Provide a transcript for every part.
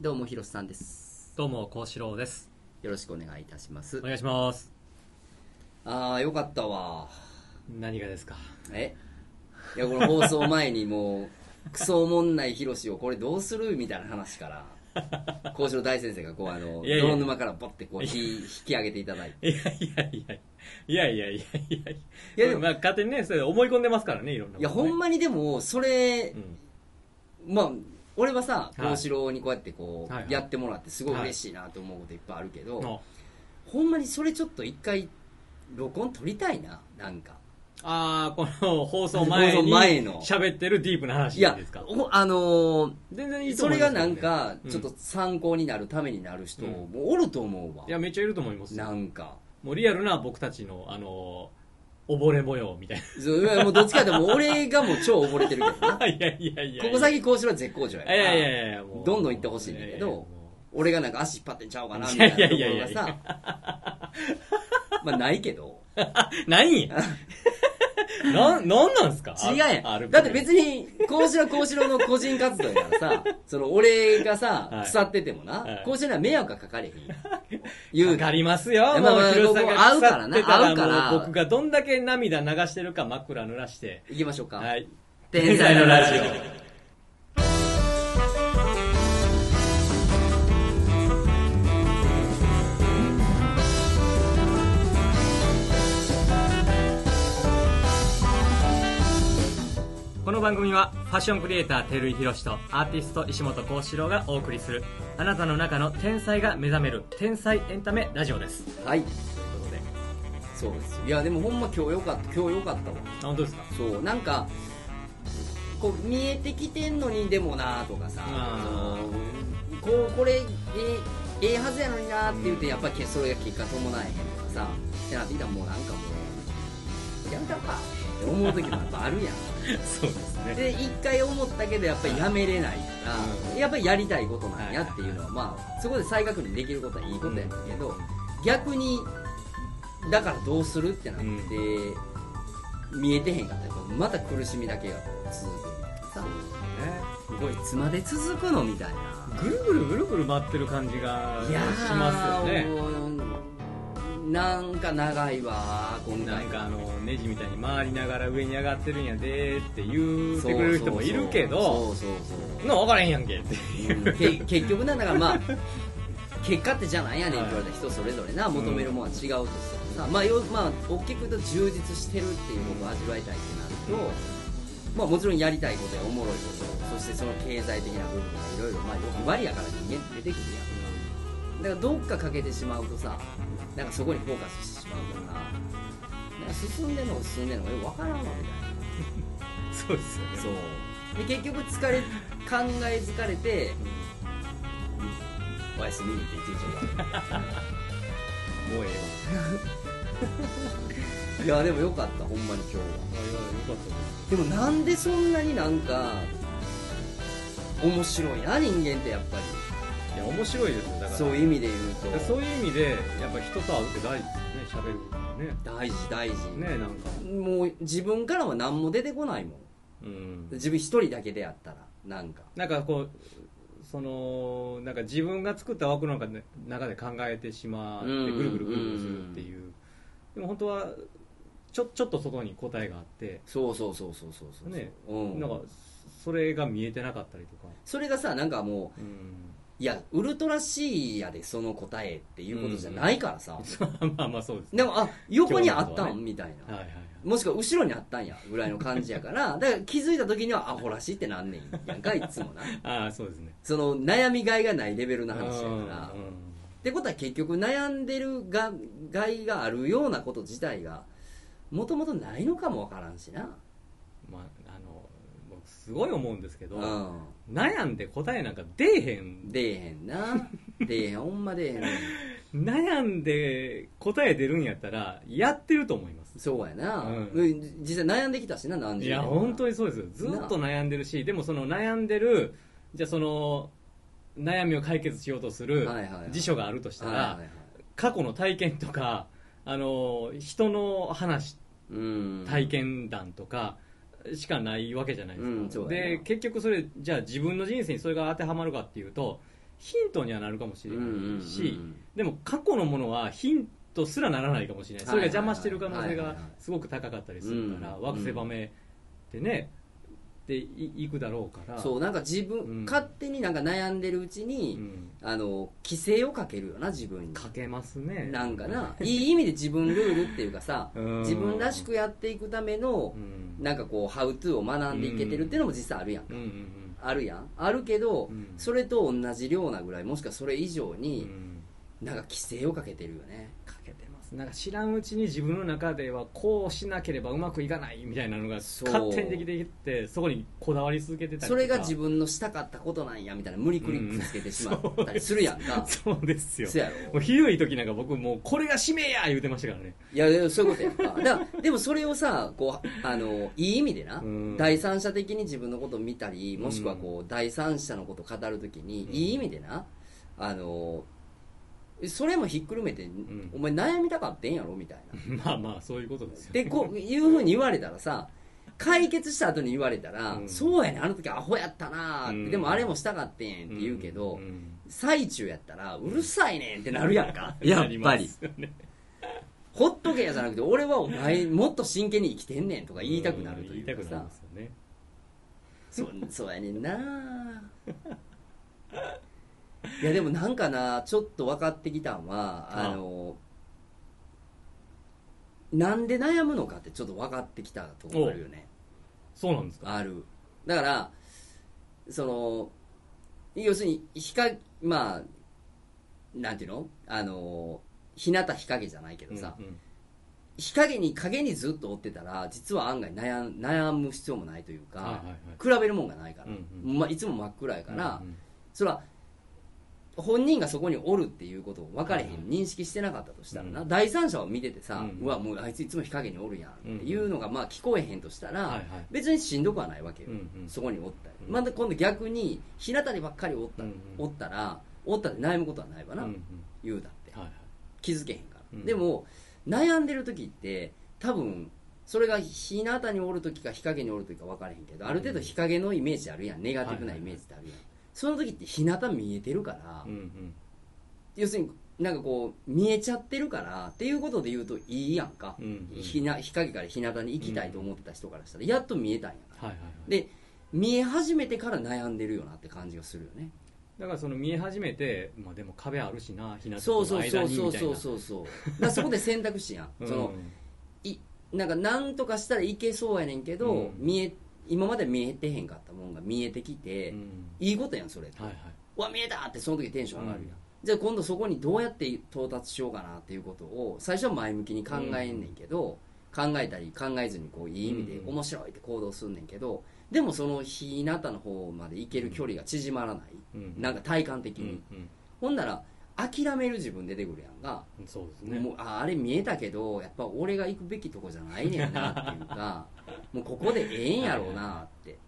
どうも、ひろしさんです。どうも、幸四郎です。よろしくお願いいたしますお。願いします。あー、よかったわ。何がですか？え？いや、この放送前にもう、クソおもんないひろしをこれどうするみたいな話から、幸四郎大先生がこう、あの、泥沼からポッてこう、引引き上げていただいて。いやいやいやいやいやいやいやいやでもまあ、勝手にね、それ思い込んでますからね、いろんな、いや、ほんま、まにでも、それう、ん、まあ、俺はさ、はい。幸四郎にこうやってこう、はいはい。やってもらってすごい嬉しいなと思うこといっぱいあるけど、のほんまにそれちょっと一回、録音撮りたいな、なんか。ああ、この放送前放送に前の。喋ってるディープな話いやですか、おあのー全然いいとそれが思いますけどねなんか、うんちょっと参考になるためになる人、うんもうおると思うわ。い。や、めっちゃいると思いますよ。なんか。もうリアルな僕たちの、あのー、溺れ模様みたいそういやもうどっちかってもう俺がもう超溺れてるけどな。な。いやいやいやここ先こうしろ絶好調やから。いやいやいや。どんどん行ってほしいんだけど俺がなんか足引っ張ってんちゃうかな、みいたいなとこやいやいやろがいやさ。まあないけど。う何 な、なんなんすか？違うやん。だって別に、こうしろこうしろの個人活動やからさ、その俺がさは、い腐っててもなはい、こうしろには迷惑がかかれへん。言うわかりますよ。まあまあもう、ヒロさんがうからな腐ってた合うからもう僕がどんだけ涙流してるか枕濡らして。行きましょうか。はい。天才のラジオ。番組はファッションクリエイター照井宏とアーティスト石本幸四郎がお送りするあなたの中の天才が目覚める天才エンタメラジオです。はい。ということで。そうです。いやでもほんま今日よかった。今日よかったわ。あ本当ですか？そう。なんかこう見えてきてんのにでもなとかさ。こうこれええええはずやのになって言ってやっぱりそれが結果伴えへんとかさ。ってなってきたらもうなんかもうやめたろかって思う時もやっぱあるやん。そうですね。で一回思ったけどやっぱりやめれないから、やっぱりやりたいことなんやっていうのは、まあそこで再確認できることはいいことやけど、逆にだからどうするってなって、見えてへんかったらまた苦しみだけが続く。みたいなさすごい。いつまで続くのみたいな。ぐるぐるぐるぐる回ってる感じがしますよね。なんか長いわ今回なん。かあのネジみたいに回りながら上に上がってるんやでーって言ってくれる人もいるけどそうそうそうなん分からへんやんけっていう。うん。け 結局なんだからまあ結果ってじゃないやねんって言われた人それぞれな求めるものは違うとしてもさ、まあよまあ大きく言うと充実してるっていうことを味わいたいってなると、まあもちろんやりたいことやおもろいことそしてその経済的な部分がいろいろまあ欲張りやから人間って出てくるやん。だからどっか欠けてしまうとさなんかそこにフォーカスしてしまうからなんか進んでんのか進んでんのかよく分からんわみたいな。そうですよね。そう。で結局疲れ考え疲れておやすみって一日終わもうえる いやでもよかったほんまに今日は。えわよかったでもなんでそんなになんか面白いな人間ってやっぱりいや面白いですよだから。そういう意味で言うと。そういう意味でやっぱ人と会うって大事ですよね喋るね。大事大事、ねなんか。もう自分からは何も出てこないもん。うん。自分一人だけでやったらなんか。なんかこうそのなんか自分が作った枠の中で中で考えてしまってうんぐるぐるぐるぐるするっていう。でも本当はちょちょっと外に答えがあってそうそうそうそうそうそう、ねうん、なんかそれが見えてなかったりとか、それがさなんかもううん、いやウルトラ C やでその答えっていうことじゃないからさ、まあまあそうですでもあ横にあったん、みたいな、はいはいはい。もしくは後ろにあったんやぐらいの感じやから。だから気づいた時にはアホらしいってなんねんやんかいつもな。ああそうですね。その悩みがいがないレベルの話やから。ってことは結局悩んでるが害があるようなこと自体がもともとないのかもわからんしな。まああの僕すごい思うんですけど、うん悩んで答えなんか出えへん。出えへんな。出えへん。ほんま出えへん。悩んで答え出るんやったらやってると思います。そうやな、うん。うん実際悩んできたしな何い十年や本当ににそうです。よずっと悩んでるしでもその悩んでるじゃあその悩みを解決しようとする辞書があるとしたら、過去の体験とかあの人の話うん。体験談とかしかないわけじゃないですか、うんで結局それじゃあ自分の人生にそれが当てはまるかっていうとヒントにはなるかもしれないし、でも過去のものはヒントすらならないかもしれない。それが邪魔してる可能性がすごく高かったりするからうん枠狭めてねでいいくだろうから。そうなんか自分、うん。勝手になんか悩んでるうちに、うん。あの規制をかけるよな自分に。かけますね。なんかな。いい意味で自分ルールっていうかさ うん。自分らしくやっていくためのうん。なんかこうハウトゥーを学んでいけてるっていうのも実際あるやんか、うん。うん。あるやん。あるけど、うん。それと同じ量なぐらいもしくはそれ以上うんうに、ん。なんか規制をかけてるよねなんか知らんうちに自分の中ではこうしなければうまくいかないみたいなのが勝手にできていってそこにこだわり続けてたりとか。それが自分のしたかったことなんやみたいな無理くりくっつけてしまったりするやんか、そうですよ。そうやもうろひどい時なんか僕もうこれが使命や言うてましたからね。いやそういうことやんか。だからでもそれをさこうあのいい意味でな、うん。第三者的に自分のことを見たりもしくはこう第三者のことを語るときに、うん。いい意味でなあのそれもひっくるめて、ん。お前悩みたかってんやろみたいな。まあまあそういうことですよ。でこういうふうに言われたらさ解決した後に言われたら、うん。そうやねあの時アホやったなーって、うん。でもあれもしたかってんって言うけど、ん最中やったらうるさいねんってなるやんか。うんやっぱり。ほっとけやじゃなくて俺はお前もっと真剣に生きてんねんとか言いたくなるとんいうかさ。言いたくなるんですよね。そそうやねんな いやでもなんかなちょっと分かってきたんはああ。のなんで悩むのかってちょっと分かってきたとこあるよね。そうなんですか。ある。だからその要するに日陰まあなんていうの？あの日向日陰じゃないけどさ、うんうん。日陰に影にずっと追ってたら実は案外悩ん悩む必要もないというか、はいはいはい。比べるもんがないから、うん。まあ、いつも真っ暗やから、うんうん。それは本人がそこにおるっていうことを分かれへん、はいはい認識してなかったとしたらな、うん。第三者を見ててさ、ううんわもうあいついつも日陰におるやんっていうのがまあ聞こえへんとしたら、はいはい。別にしんどくはないわけよ、うんうん。そこにおったり、うん。また今度逆に日向にばっかりおった,、おったらおったで悩むことはないわな、うんうん。言うだって。はいはい。気づけへんから、うん。でも悩んでる時って多分それが日向におる時か日陰におる時か分からへんけどある程度日陰のイメージあるやん。ネガティブなイメージってあるやん、その時って日向見えてるから、うんうん。要するになんかこう見えちゃってるからっていうことで言うといいやんか、うんうん。日な日陰から日向に行きたいと思ってた人からしたらやっと見えたんやから。はいはいはい。で見え始めてから悩んでるよなって感じがするよね。だからその見え始めて、まあ、でも壁あるしな日向そうそうとの間そうそう。にみたいな。そうそうそうだからそこで選択肢やん。うん。そのいなんか何とかしたらいけそうやねんけど、うん。見え今まで見えてへんかったもんが見えてきて、うん。いいことやんそれって、はいはい、うわ見えたってその時テンション上がるやん、うん。じゃあ今度そこにどうやって到達しようかなっていうことを最初は前向きに考えんねんけど、考えたり考えずにこういい意味でうん。面白いって行動すんねんけどでもその日向の方まで行ける距離が縮まらない、うん。なんか体感的うん。に、ほんなら諦める自分出てくるやんが、うん、そうですね。もうああれ見えたけどやっぱ俺が行くべきとこじゃないねんなっていうか もうここでええんやろうなって。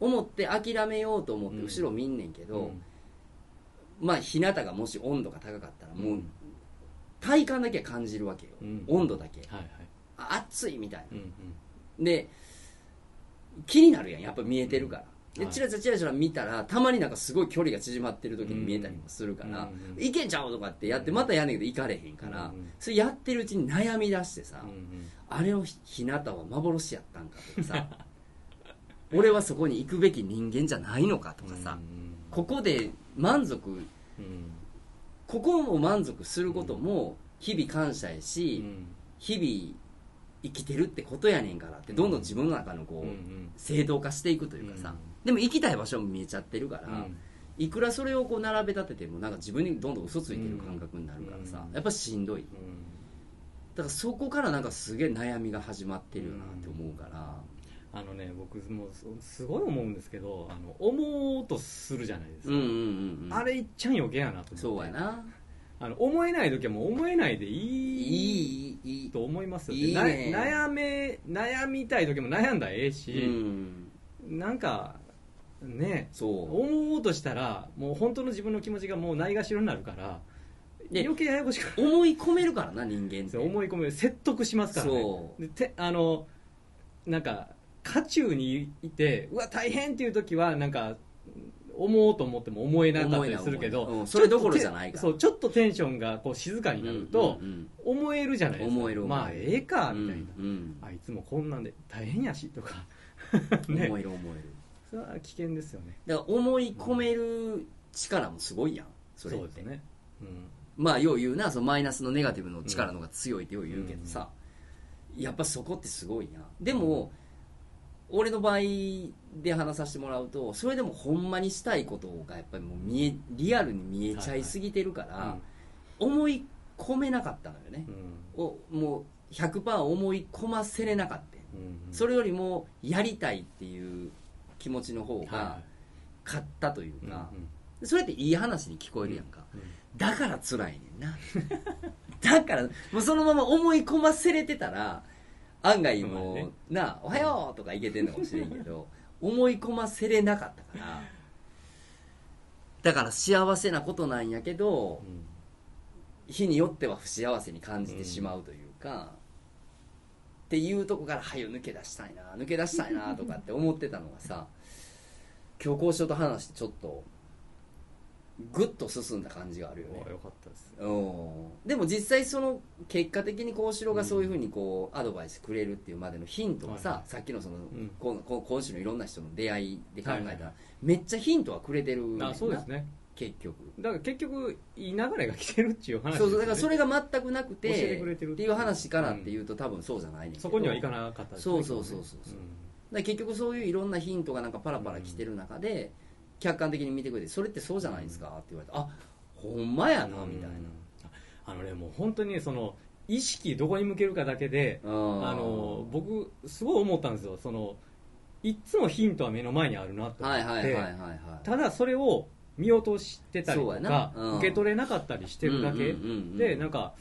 思って諦めようと思って後ろ見んねんけど、うん。まあ日向がもし温度が高かったらもううん。体感だけは感じるわけよ、うん。温度だけ。はいはい。あ暑いみたいうんうん。なで気になるやん。やっぱ見えてるからではい。チラチラチラチラ見たらたまになんかすごい距離が縮まってる時に見えたりもするから、いけちゃうとかってやってまたやんねんけど行かれへんから、それやってるうちに悩み出してさ、あれの日向は幻やったんかとかさ 俺はそこに行くべき人間じゃないのかとかさ、うんここで満足うん。ここも満足することも日々感謝やし、うん。日々生きてるってことやねんからってどんどん自分の中のこう、正当化していくというかさ、うんでも行きたい場所も見えちゃってるから、いくらそれをこう並べ立ててもなんか自分にどんどん嘘ついてる感覚になるからさ、やっぱしんどい、だからそこからなんかすげえ悩みが始まってるよなって思うから、あのね僕もすごい思うんですけどあの思おうとするじゃないですか、うんうんうんうん、あれいっちゃん余計やなと思って。そうやな。あの思えない時はもう思えないでいい。いいと思いますよ、いいね、悩め悩みたい時も悩んだらええし、うん、なんかねそう。思おうとしたらもう本当の自分の気持ちがもうないがしろになるからで余計ややこしく思い込めるからな人間って。思い込め説得しますからね。そう。あのなんか渦中にいてうわ大変っていう時はなんか思おうと思っても思えなかったりするけど、うんそれどころじゃないから。そうちょっとテンションがこう静かになると、うんうん思えるじゃないですか。思える思える。まあええかみたいな、うんうん。あいつもこんなんで大変やしとか。思 ね。える思えるそれは危険ですよね。だから思い込める力もすごいやんそれって。そうですね、うん。まあよう言うなそのマイナスのネガティブの力の方が強いってよう言うけどさ、やっぱそこってすごいな。でも、俺の場合で話させてもらうとそれでもほんまにしたいことがやっぱりもう見えリアルに見えちゃいすぎてるから、思い込めなかったのよね。う、ん。おもう100%思い込ませれなかった。うん。それよりもやりたいっていう気持ちの方はい。が勝ったといううんか、それっていい話に聞こえるやんか、うん。だから辛いねんな。だからもうそのまま思い込ませれてたら案外もう、まあね。なあおはようとかいけてんのかもしれんけど 思い込ませれなかったからだから幸せなことなんやけどうん。日によっては不幸せに感じてしまうというか、っていうとこから「はよ抜け出したいな抜け出したいな」とかって思ってたのがさ今日交渉と話してちょっとグッと進んだ感じがあるよね。あよかったです。うん。でも実際その結果的に幸四郎がそういうふうにこうアドバイスくれるっていうまでのヒントがさ、はい。さっきのその、ん。このこ今週のいろんな人の出会いで考えたら、はいはいはい。めっちゃヒントはくれてるあそうですね結局。だから結局いい流れが来てるっていう話ですよね。そうそうだからそれが全くなくて教えてくれてるっていう話。からっていうと、多分そうじゃないねそこにはいかなかったですねそうそうそうそう。そうだから結局そういういろんなヒントがなんかパラパラ来てる中で、客観的に見てくれてそれってそうじゃないですかって言われてあほんまやなみたいな。あのねもう本当にその意識どこに向けるかだけでああの僕すごい思ったんですよ。そのいっつもヒントは目の前にあるなと思はいってはいはいはいはい。ただそれを見落としてたりそうやとかな。うん。受け取れなかったりしてるだけ。うんうんうんうん。でなんか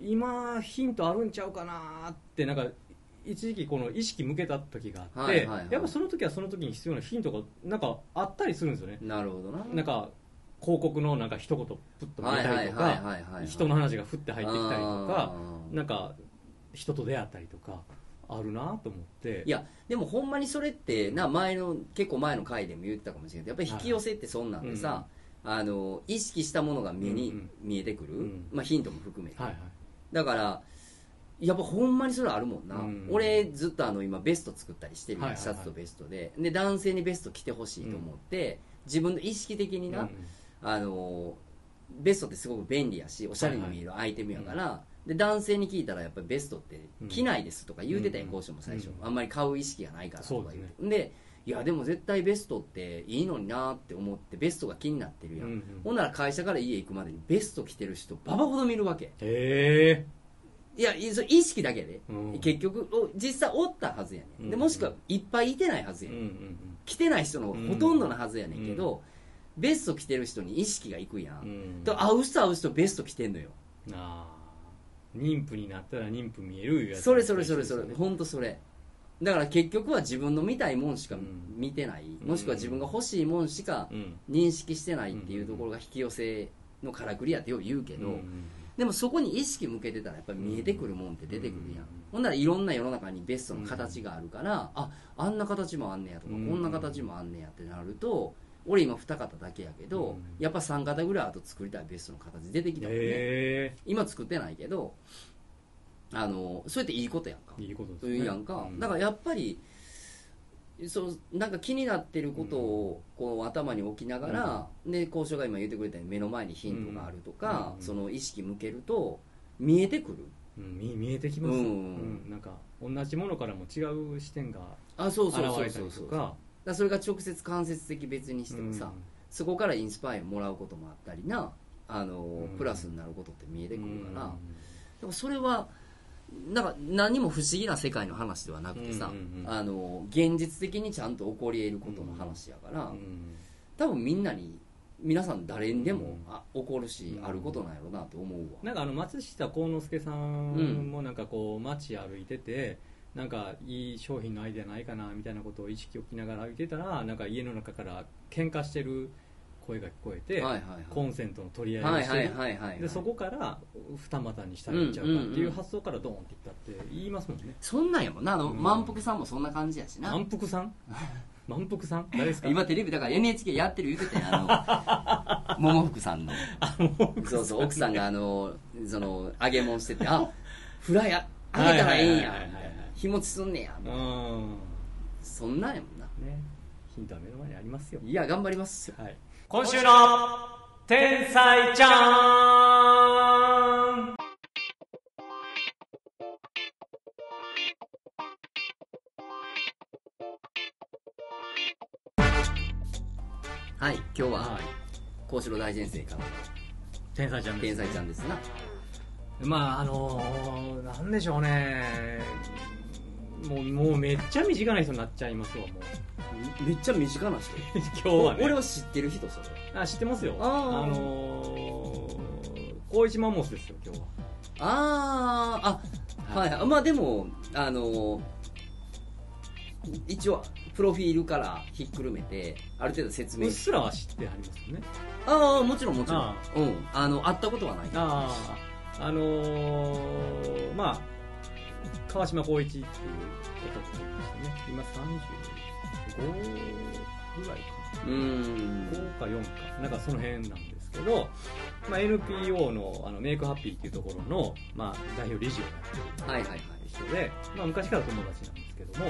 今ヒントあるんちゃうかなってなんか一時期この意識向けた時があって、はいはいはい。やっぱその時はその時に必要なヒントがなんかあったりするんですよね。なるほどな。なんか広告のなんか一言プッと見はいはいたりとかはいはいはいはい人の話が降って入ってきたりとかあー。なんか人と出会ったりとかあるなと思って。いやでもほんまにそれってな前の結構前の回でも言ってたかもしれないけどやっぱり引き寄せってそんなんでさ、あの意識したものが目にうんうん。見えてくる、うん。まあ、ヒントも含めて、はいはい。だからやっぱほんまにそれあるもんな、うん俺ずっとあの今ベスト作ったりしてるシャツとベストで。で男性にベスト着てほしいと思って、自分で意識的にな、うんあのベストってすごく便利やしおしゃれに見えるアイテムやから、で男性に聞いたらやっぱりベストって着ないですとか言うてたやん、うん交渉も最初、うんあんまり買う意識がないからとか言そうででいやでも絶対ベストっていいのになって思ってベストが気になってるやん、うんうんほんなら会社から家行くまでにベスト着てる人ババほど見るわけ。へえ。いや意識だけで、うん。結局お実際おったはずやねん、でもしくはいっぱいいてないはずやねん、うんうん着てない人のほとんどのはずやねんけど、ベスト着てる人に意識がいくやん、うん。うんで会う人会う人ベスト着てんのよ。あー妊婦になったら妊婦見えるいうやつ。それそれそれそれ。本当それ。だから結局は自分の見たいもんしかうん。見てない、うん。もしくは自分が欲しいもんしかうん。認識してないっていうところが引き寄せのからくりやってよう言うけど、うんでもそこに意識向けてたらやっぱり見えてくるもんって出てくるやん、うんほんならいろんな世の中にベストの形があるから、ああんな形もあんねやとか、うん。こんな形もあんねやってなると俺今2型だけやけど、うん。やっぱ3型ぐらいあと作りたいベストの形出てきたもんね、へ今作ってないけどあのそれっていいことやんか。えいいことですいね。いやんか、うん。だからやっぱりそうなんか気になってることをこう頭に置きながら、で交渉が今言ってくれたように目の前にヒントがあるとか、うん。その意識向けると見えてくる。うん。見見えてきます、うん。うん。なんか同じものからも違う視点があそう現そうそうれたそう。そうりとかだそれが直接間接的別にしてもさ、そこからインスパイアもらうこともあったりなあの、うん。プラスになることって見えてくるから、うん。でもそれはなんか何も不思議な世界の話ではなくてさ、うんうんうんあの現実的にちゃんと起こり得ることの話やから、うん多分みんなに皆さん誰にでも、うん。あ起こるし、うんあることなんやろうなと思うわ。なんかあの松下幸之助さんもなんかこう街歩いててなんかいい商品のアイデアないかなみたいなことを意識を置きながら歩いてたらなんか家の中から喧嘩してる声が聞こえて、はいはいはい。コンセントの取り合いをしてる。はいはいでそこから二股にしたらいいんちゃうかっていう発想からドーンっていったって言いますもんね。そんなんやもんな。あの、うん。満腹さんもそんな感じやしな。満腹さん？満腹さん？誰ですか？今テレビだから NHK やってる言ってたやんあの。桃福さんの。そうそう奥さんがあのその揚げ物しててあフライあ揚げたらええんや。はいはいはいはいはい日持ちすんねや。うん。そんなんやもんな。ね。ヒントは目の前にありますよ。いや頑張りますよ。はい。今週の天才ちゃん。はい今日ははい。幸四郎大先生から。の天才ちゃんです天才ちゃんですな。まああのー、なんでしょうねもうもうめっちゃ身近な人になっちゃいますわもう。めっちゃ身近な人？今日はね。俺は知ってる人それ。あ知ってますよ。あー。あのー、大一マンモスですよ今日は。あーあはい。はいまあでもあの一応プロフィールからひっくるめてある程度説明うっすらは知ってありますよね。ああもちろんもちろん。あうん。あの会ったことはない。あああのー、まあ川島光一っていう男がいましてね今35ぐらいかうーん5か4か。なんかその辺なんですけど、まあ、NPO のあのメイクハッピーっていうところの、まあ、代表理事をやってるはいはいはい人で、まあ、昔から友達なんですけども、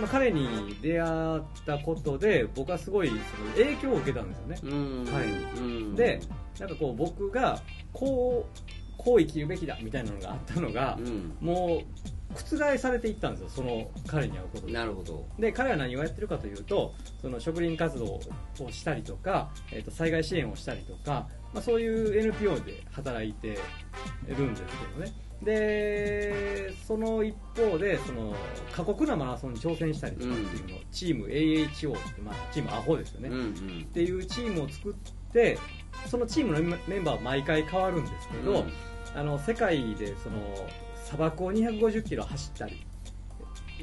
まあ、彼に出会ったことで僕はすごいその影響を受けたんですよね。うーん。はい。うん。でなんかこう僕がこうこう生きるべきだみたいなのがあったのがうもう覆されていったんですよその彼に会うことんで。なるほど。で彼は何をやってるかというとその植林活動をしたりとか、えー、と災害支援をしたりとか、まあ、そういう NPO で働いてるんですけどね。でその一方でその過酷なマラソンに挑戦したりとかっていうのを、チーム AHO って、まあ、チームアホですよね、うんうん。っていうチームを作ってそのチームのメンメンバーは毎回変わるんですけど、うん。あの世界でその砂漠を250キロ走ったり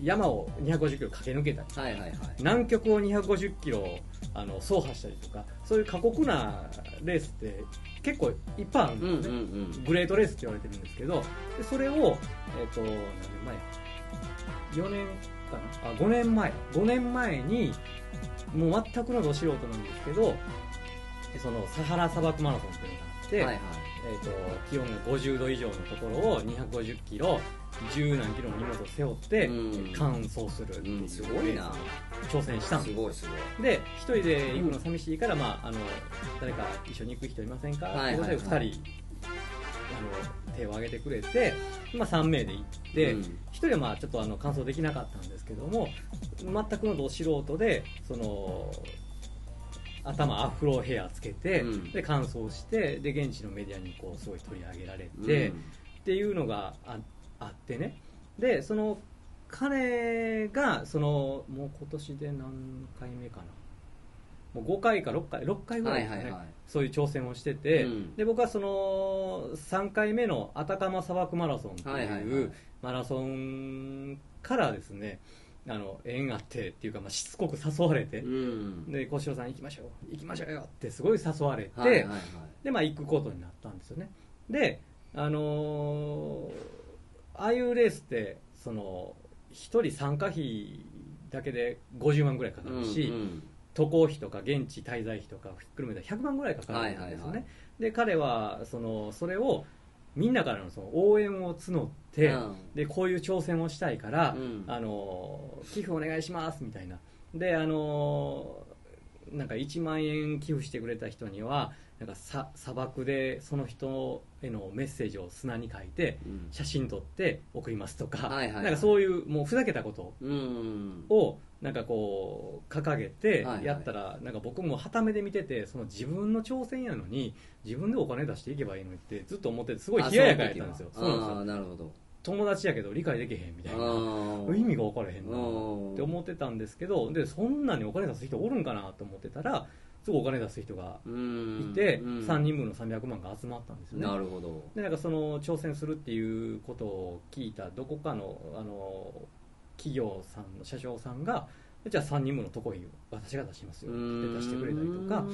山を250キロ駆け抜けたりはいはいはい。南極を250キロあの走破したりとかそういう過酷なレースって結構いっぱいあるんうんですよね、うんうんグレートレースって言われてるんですけどでそれを、えっと何年前4年かな？あ5年前。5年前にもう全くのど素人なんですけどでそのサハラ砂漠マラソンっていうのがあって、はいはいえー、と気温が50度以上のところを250キロ10何キロの荷物を背負ってうん。完走するっていううんすごいな。挑戦したんですすごいすごい。で一人で行くの寂しいから、まあ、あの誰か一緒に行く人いませんか、はいはいはい。ということで2人あの手を挙げてくれて、まあ、3名で行って、うん。1人はまあちょっとあの完走できなかったんですけども全くのど素人でその頭アフロヘアつけて、うん。で完走してで現地のメディアにこうすごい取り上げられて、うん。っていうのがああってね。でその彼がそのもう今年で何回目かな。もう5回か6回6回ぐらいですかね、はいはいはい。そういう挑戦をしてて、うん。で僕はその3回目のアタカマ砂漠マラソンってはいはいはい。いうマラソンからですねあの縁があってっていうか、まあ、しつこく誘われて、うん。で小城さん行きましょう行きましょうよってすごい誘われて、はいはいはい。で、まあ、行くことになったんですよね。であのーああいうレースってその1人参加費だけで50万ぐらいかかるし、うんうん。渡航費とか現地滞在費とかひっくるめたら100万ぐらいかかるんですよね、はいはいはい。で彼はそのそれをみんなからのその応援を募って、うん。でこういう挑戦をしたいから、うん。あの寄付お願いしますみたいな。であのなんか1万円寄付してくれた人にはなんかさ砂漠でその人へのメッセージを砂に書いてうん。写真撮って送りますとか、なんかそういうもうふざけたことうん。をなんかこう掲げてやったら、なんか僕もはためで見ててその自分の挑戦やのに自分でお金出していけばいいのにってずっと思っててすごい冷ややかやったんですよ。あそうなるほど。友達やけど理解できへんみたいな。意味が分からへんなうんって思ってたんですけどでそんなにお金出す人おるんかなと思ってたらすぐお金出す人がうん。いて、うん。3人分の300万が集まったんですよね。なるほど。でなんかその挑戦するっていうことを聞いたどこかのあの企業さんの社長さんがじゃあ3人分のとこに私が出しますよって出してくれたりとか。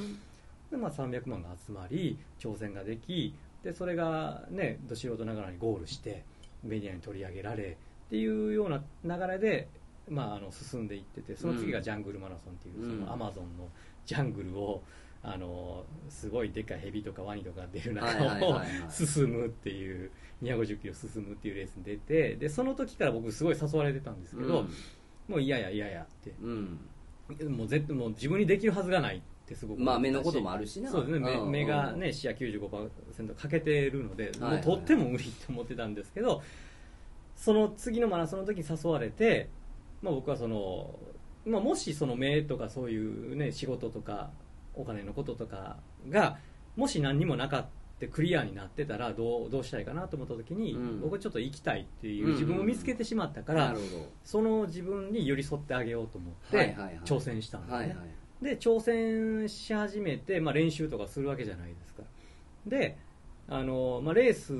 で、まあ、300万が集まり挑戦ができでそれがねど素人ながらにゴールしてメディアに取り上げられっていうような流れでまあ、あの進んでいっててその次がジャングルマラソンっていう、うん。そのアマゾンのジャングルをあのすごいでっかいヘビとかワニとか出る中をはい進むっていう250キロ進むっていうレースに出てでその時から僕すごい誘われてたんですけど、もう嫌や嫌やって。うん。もう絶対もう自分にできるはずがないってすごくまあ目のこともあるしな。そうですね。うん目目がね視野95%かけてるので、もうとっても無理って思ってたんですけどその次のマラソンの時に誘われて、まあ、僕はその、まあ、もしその目とかそういう、ね、仕事とかお金のこととかがもし何にもなかったクリアになってたらどうどうしたいかなと思った時に、うん。僕はちょっと生きたいっていうんう自分を見つけてしまったから、なるほその自分に寄り添ってあげようと思って、はいはいはい。挑戦したんですね、どはいはい。で挑戦し始めて、まあ、練習とかするわけじゃないですか。であの、まあ、レース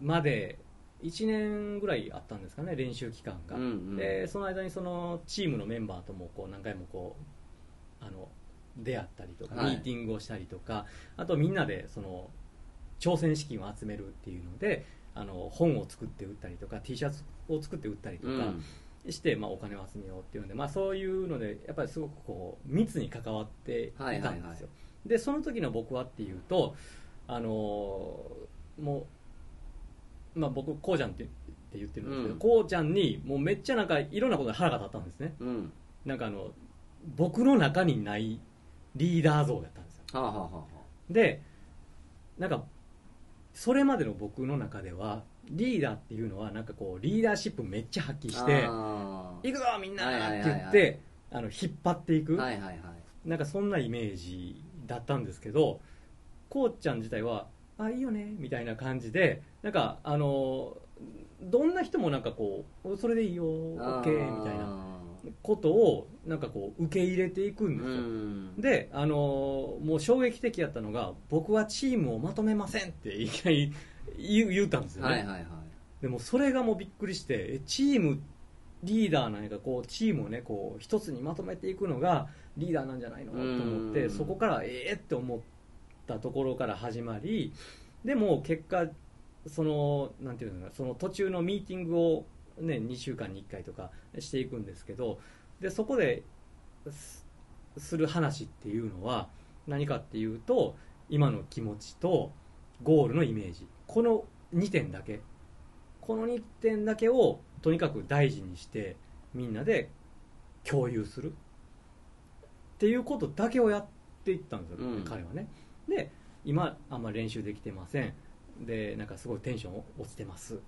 まで1年ぐらいあったんですかね練習期間が、うんうん。でその間にそのチームのメンバーともこう何回もこうあの出会ったりとか、はい。ミーティングをしたりとかあとみんなでその挑戦資金を集めるっていうのであの本を作って売ったりとか T シャツを作って売ったりとか、うん。して、まあ、お金を集めようっていうので、まあ、そういうのでやっぱりすごくこう密に関わっていたんですよ、はいはい。はいでその時の僕はっていうとあのーもう、まあ、僕こうちゃんってって言ってるんですけど、うん。こうちゃんにもうめっちゃなんかいろんなことで腹が立ったんですね。うん。なんかあの僕の中にないリーダー像だったんですよ。はあはあはあはでなんかそれまでの僕の中ではリーダーっていうのはなんかこうリーダーシップめっちゃ発揮あしてあ行くぞみんなって言ってあの引っ張っていく、ーはいはいはい。なんかそんなイメージだったんですけどこうちゃん自体は「あいいよね」みたいな感じでなんかあのどんな人もなんかこう「それでいいよ OK」みたいなことをなんかこう受け入れていくんですうよ、ん。であのもう衝撃的やったのが僕はチームをまとめませんっていきなり 言う言うたんですよね、はいはいはい。でもそれがもうびっくりしてえチームリーダーなんかこうチームをねこう一つにまとめていくのがリーダーなんじゃないのと思ってうん。そこからええって思ったところから始まりでも結果そのなんていうのその途中のミーティングをね2週間に1回とかしていくんですけどでそこですする話っていうのは何かっていうと今の気持ちとゴールのイメージ。この2点だけ。この2点だけをとにかく大事にしてみんなで共有する。っていうことだけをやっていったんですよ、うん。彼はね。で今あんま練習できてません。でなんかすごいテンション落ちてます。っ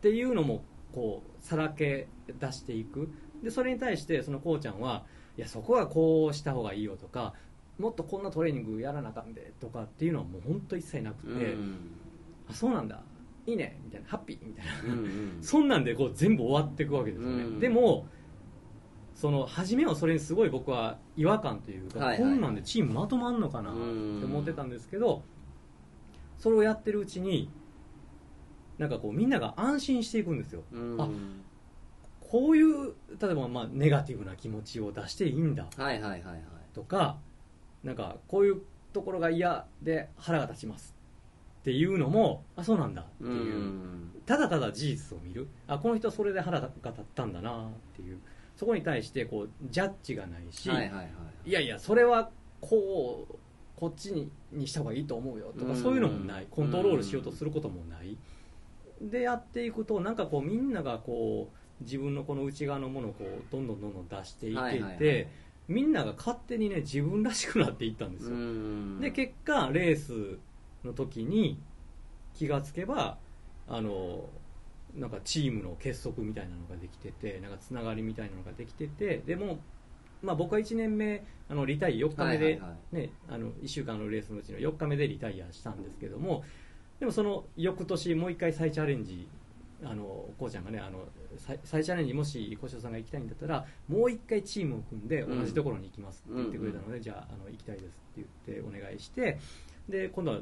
ていうのもこうさらけ出していく。でそれに対してそのこうちゃんはいやそこはこうした方がいいよとかもっとこんなトレーニングやらなあかんでとかっていうのはもう本当一切なくて、うん。あそうなんだ。いいね。みたいな。ハッピー。みたいな、うんうん。そんなんでこう全部終わっていくわけですよね、うんでもその初めはそれにすごい僕は違和感というか、はいはい。こんなんでチームまとまんのかなって思ってたんですけどそれをやってるうちになんかこうみんなが安心していくんですよ。うん。あこういう例えばまあネガティブな気持ちを出していいんだ。はいはいはいはい。とかなんかこういうところが嫌で腹が立ちますっていうのもあそうなんだっていう、うん。ただただ事実を見る。あこの人はそれで腹が立ったんだなっていう。そこに対してこうジャッジがないし、はいはいはいい。やいやそれはこうこっちににした方がいいと思うよとかうん。そういうのもない。コントロールしようとすることもないでやっていくとなんかこうみんながこう自分のこの内側のものをこうどんどんどんどん出していけて、はいはいはい。みんなが勝手にね自分らしくなっていったんですよ、うんで結果レースの時に気がつけばあのなんかチームの結束みたいなのができててなんかつながりみたいなのができててでも、まあ、僕は1年目あのリタイア4日目で、はいはいはい。ね、あの1週間のレースのうちの4日目でリタイアしたんですけどもでもその翌年もう一回再チャレンジあのこうちゃんがねあの再再チャレンジもし小潮さんが行きたいんだったらもう一回チームを組んでうん同じところに行きますって言ってくれたので、じゃああの行きたいですって言ってお願いしてで今度は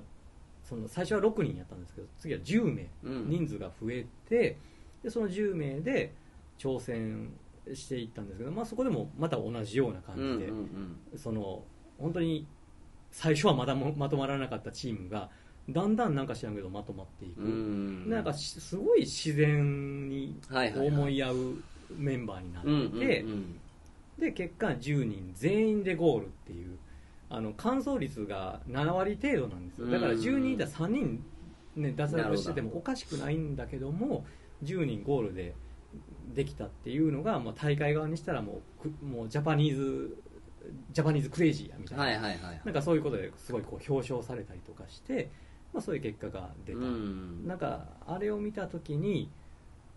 その最初は6人やったんですけど次は10名うん。人数が増えてでその10名で挑戦していったんですけど、まあ、そこでもまた同じような感うんじで、うんうん。その本当に最初はまだもまとまらなかったチームがだんだんなんか知らんけどまとまっていく、うん。なんかしすごい自然に思い合うメンバーになってて、うんで結果10人全員でゴールっていうあの完走率が7割程度なんですよ。だからうん。10人いたら3人、ね、脱落しててもおかしくないんだけども10人ゴールでできたっていうのが、まあ、大会側にしたらもうくもうジャパニーズジャパニーズクレイジーやみたいな,、なんかそういうことですごいこう表彰されたりとかして、まあ、そういう結果が出た、うん。なんかあれを見た時に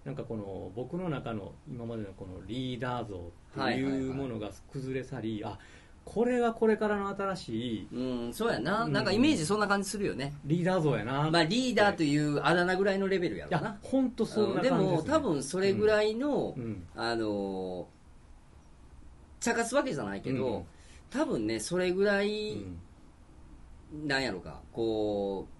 なんかこの僕の中の今までのこのリーダー像ってはいはいはい。いうものが崩れ去り、あこれがこれからの新しいうんそうやな、うん。なんかイメージそんな感じするよね、リーダー像やな、まあ、リーダーというあだ名ぐらいのレベルやいろうなや本当そんなで感じです、ね、も多分それぐらいの、うん。あのー茶化すわけじゃないけど、うん。多分ねそれぐらうい、ん。なんやろかこう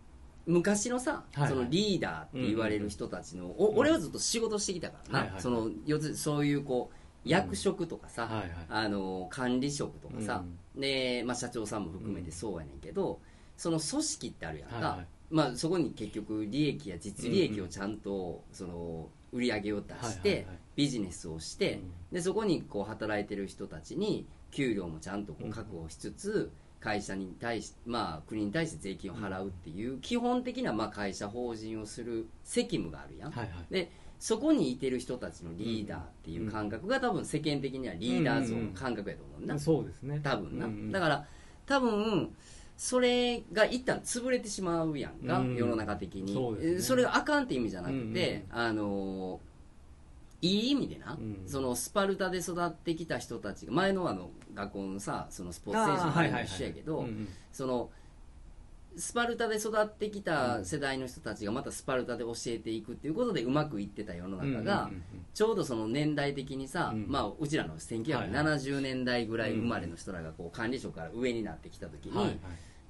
昔のさ、はいはい。そのリーダーって言われる人たちの、お俺はずっと仕事してきたからな、はいはいその要するにそういうこう役職とかさ、はいはいあの管理職とかさ、でまあ、社長さんも含めてそうやねんけど、その組織ってあるやんか、はいはい。まあ、そこに結局利益や実利益をちゃんとその売り上げを出して、ビジネスをして、でそこにこう働いてる人たちに給料もちゃんとこう確保しつつ、会社に対し、まあ、国に対して税金を払うっていう基本的なまあ会社法人をする責務があるやん、はいはい。でそこにいてる人たちのリーダーっていう感覚が多分世間的にはリーダー像の感覚やと思うな、そうですね。多分な、うんうん。だから多分それが一旦潰れてしまうやんか、うん世の中的に。そうですね。れがあかんって意味じゃなくて、あのいい意味でな、うん。そのスパルタで育ってきた人たちが前のあの学校のさそのスポーツ選手の話も一緒やけど、そのスパルタで育ってきた世代の人たちがまたスパルタで教えていくっていうことでうまくいってた世の中が、ちょうどその年代的にさ、うんまあ、うちらの1970年代ぐらい生まれの人らがこう管理職から上になってきた時に、はいはい。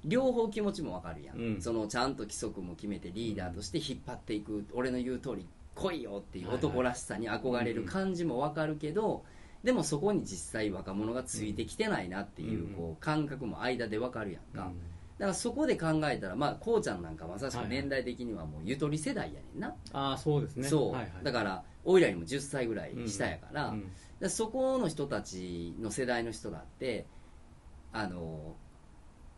両方気持ちもわかるやん、うん。そのちゃんと規則も決めてリーダーとして引っ張っていく、俺の言う通り来いよっていう男らしさに憧れる感じもわかるけど、でもそこに実際若者がついてきてないなっていう,、うん。こう感覚も間でわかるやんか、うん。だからそこで考えたらまあこうちゃんなんかまさしく年代的にはもうゆとり世代やねんな、ああそうですね。そう、はいはい。だからおいらよりも10歳ぐらい下やから,、うん。そこの人たちの世代の人だってあの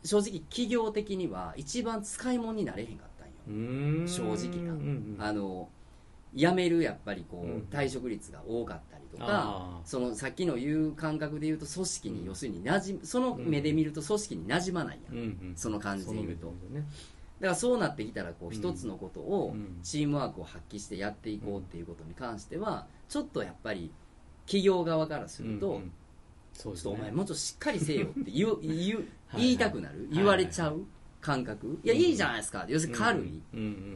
正直企業的には一番使い物になれへんかったんよ、正直な。うんうんあの辞めるやっぱりこう、うん。退職率が多かったりとかそのさっきの言う感覚で言うと組織に要するに馴染むその目で見ると組織に馴染まないやん、うんうんその感じで言うと。だからそうなってきたらこう一つのことをうんチームワークを発揮してやっていこうっていうことに関してはちょっとやっぱり企業側からすると、ちょっとお前もうちょっとしっかりせよって言う 言うはい言いたくなる？言われちゃう？感覚？いやうんいいじゃないですか。要するに軽い